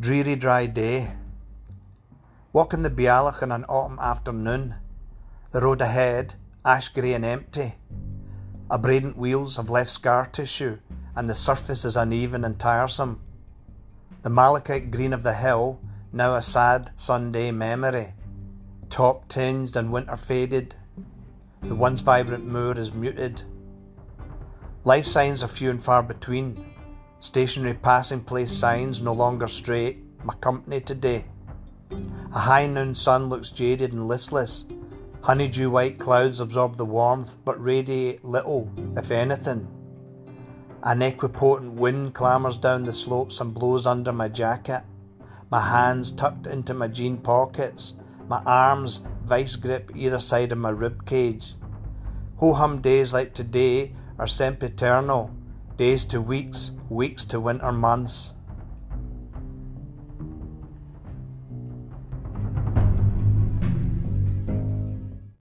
Dreary dry day. Walking the Bealach on an autumn afternoon. The road ahead, ash grey and empty. Abradant wheels have left scar tissue, and the surface is uneven and tiresome. The malachite green of the hill, now a sad Sunday memory, top tinged and winter faded. The once vibrant moor is muted. Life signs are few and far between. Stationary passing place signs no longer straight, my company today. A high noon sun looks jaded and listless. Honeydew white clouds absorb the warmth but radiate little, if anything. An equipotent wind clambers down the slopes and blows under my jacket. My hands tucked into my jean pockets, my arms vice grip either side of my rib cage. Ho hum days like today are sempiternal, days to weeks, weeks to winter months.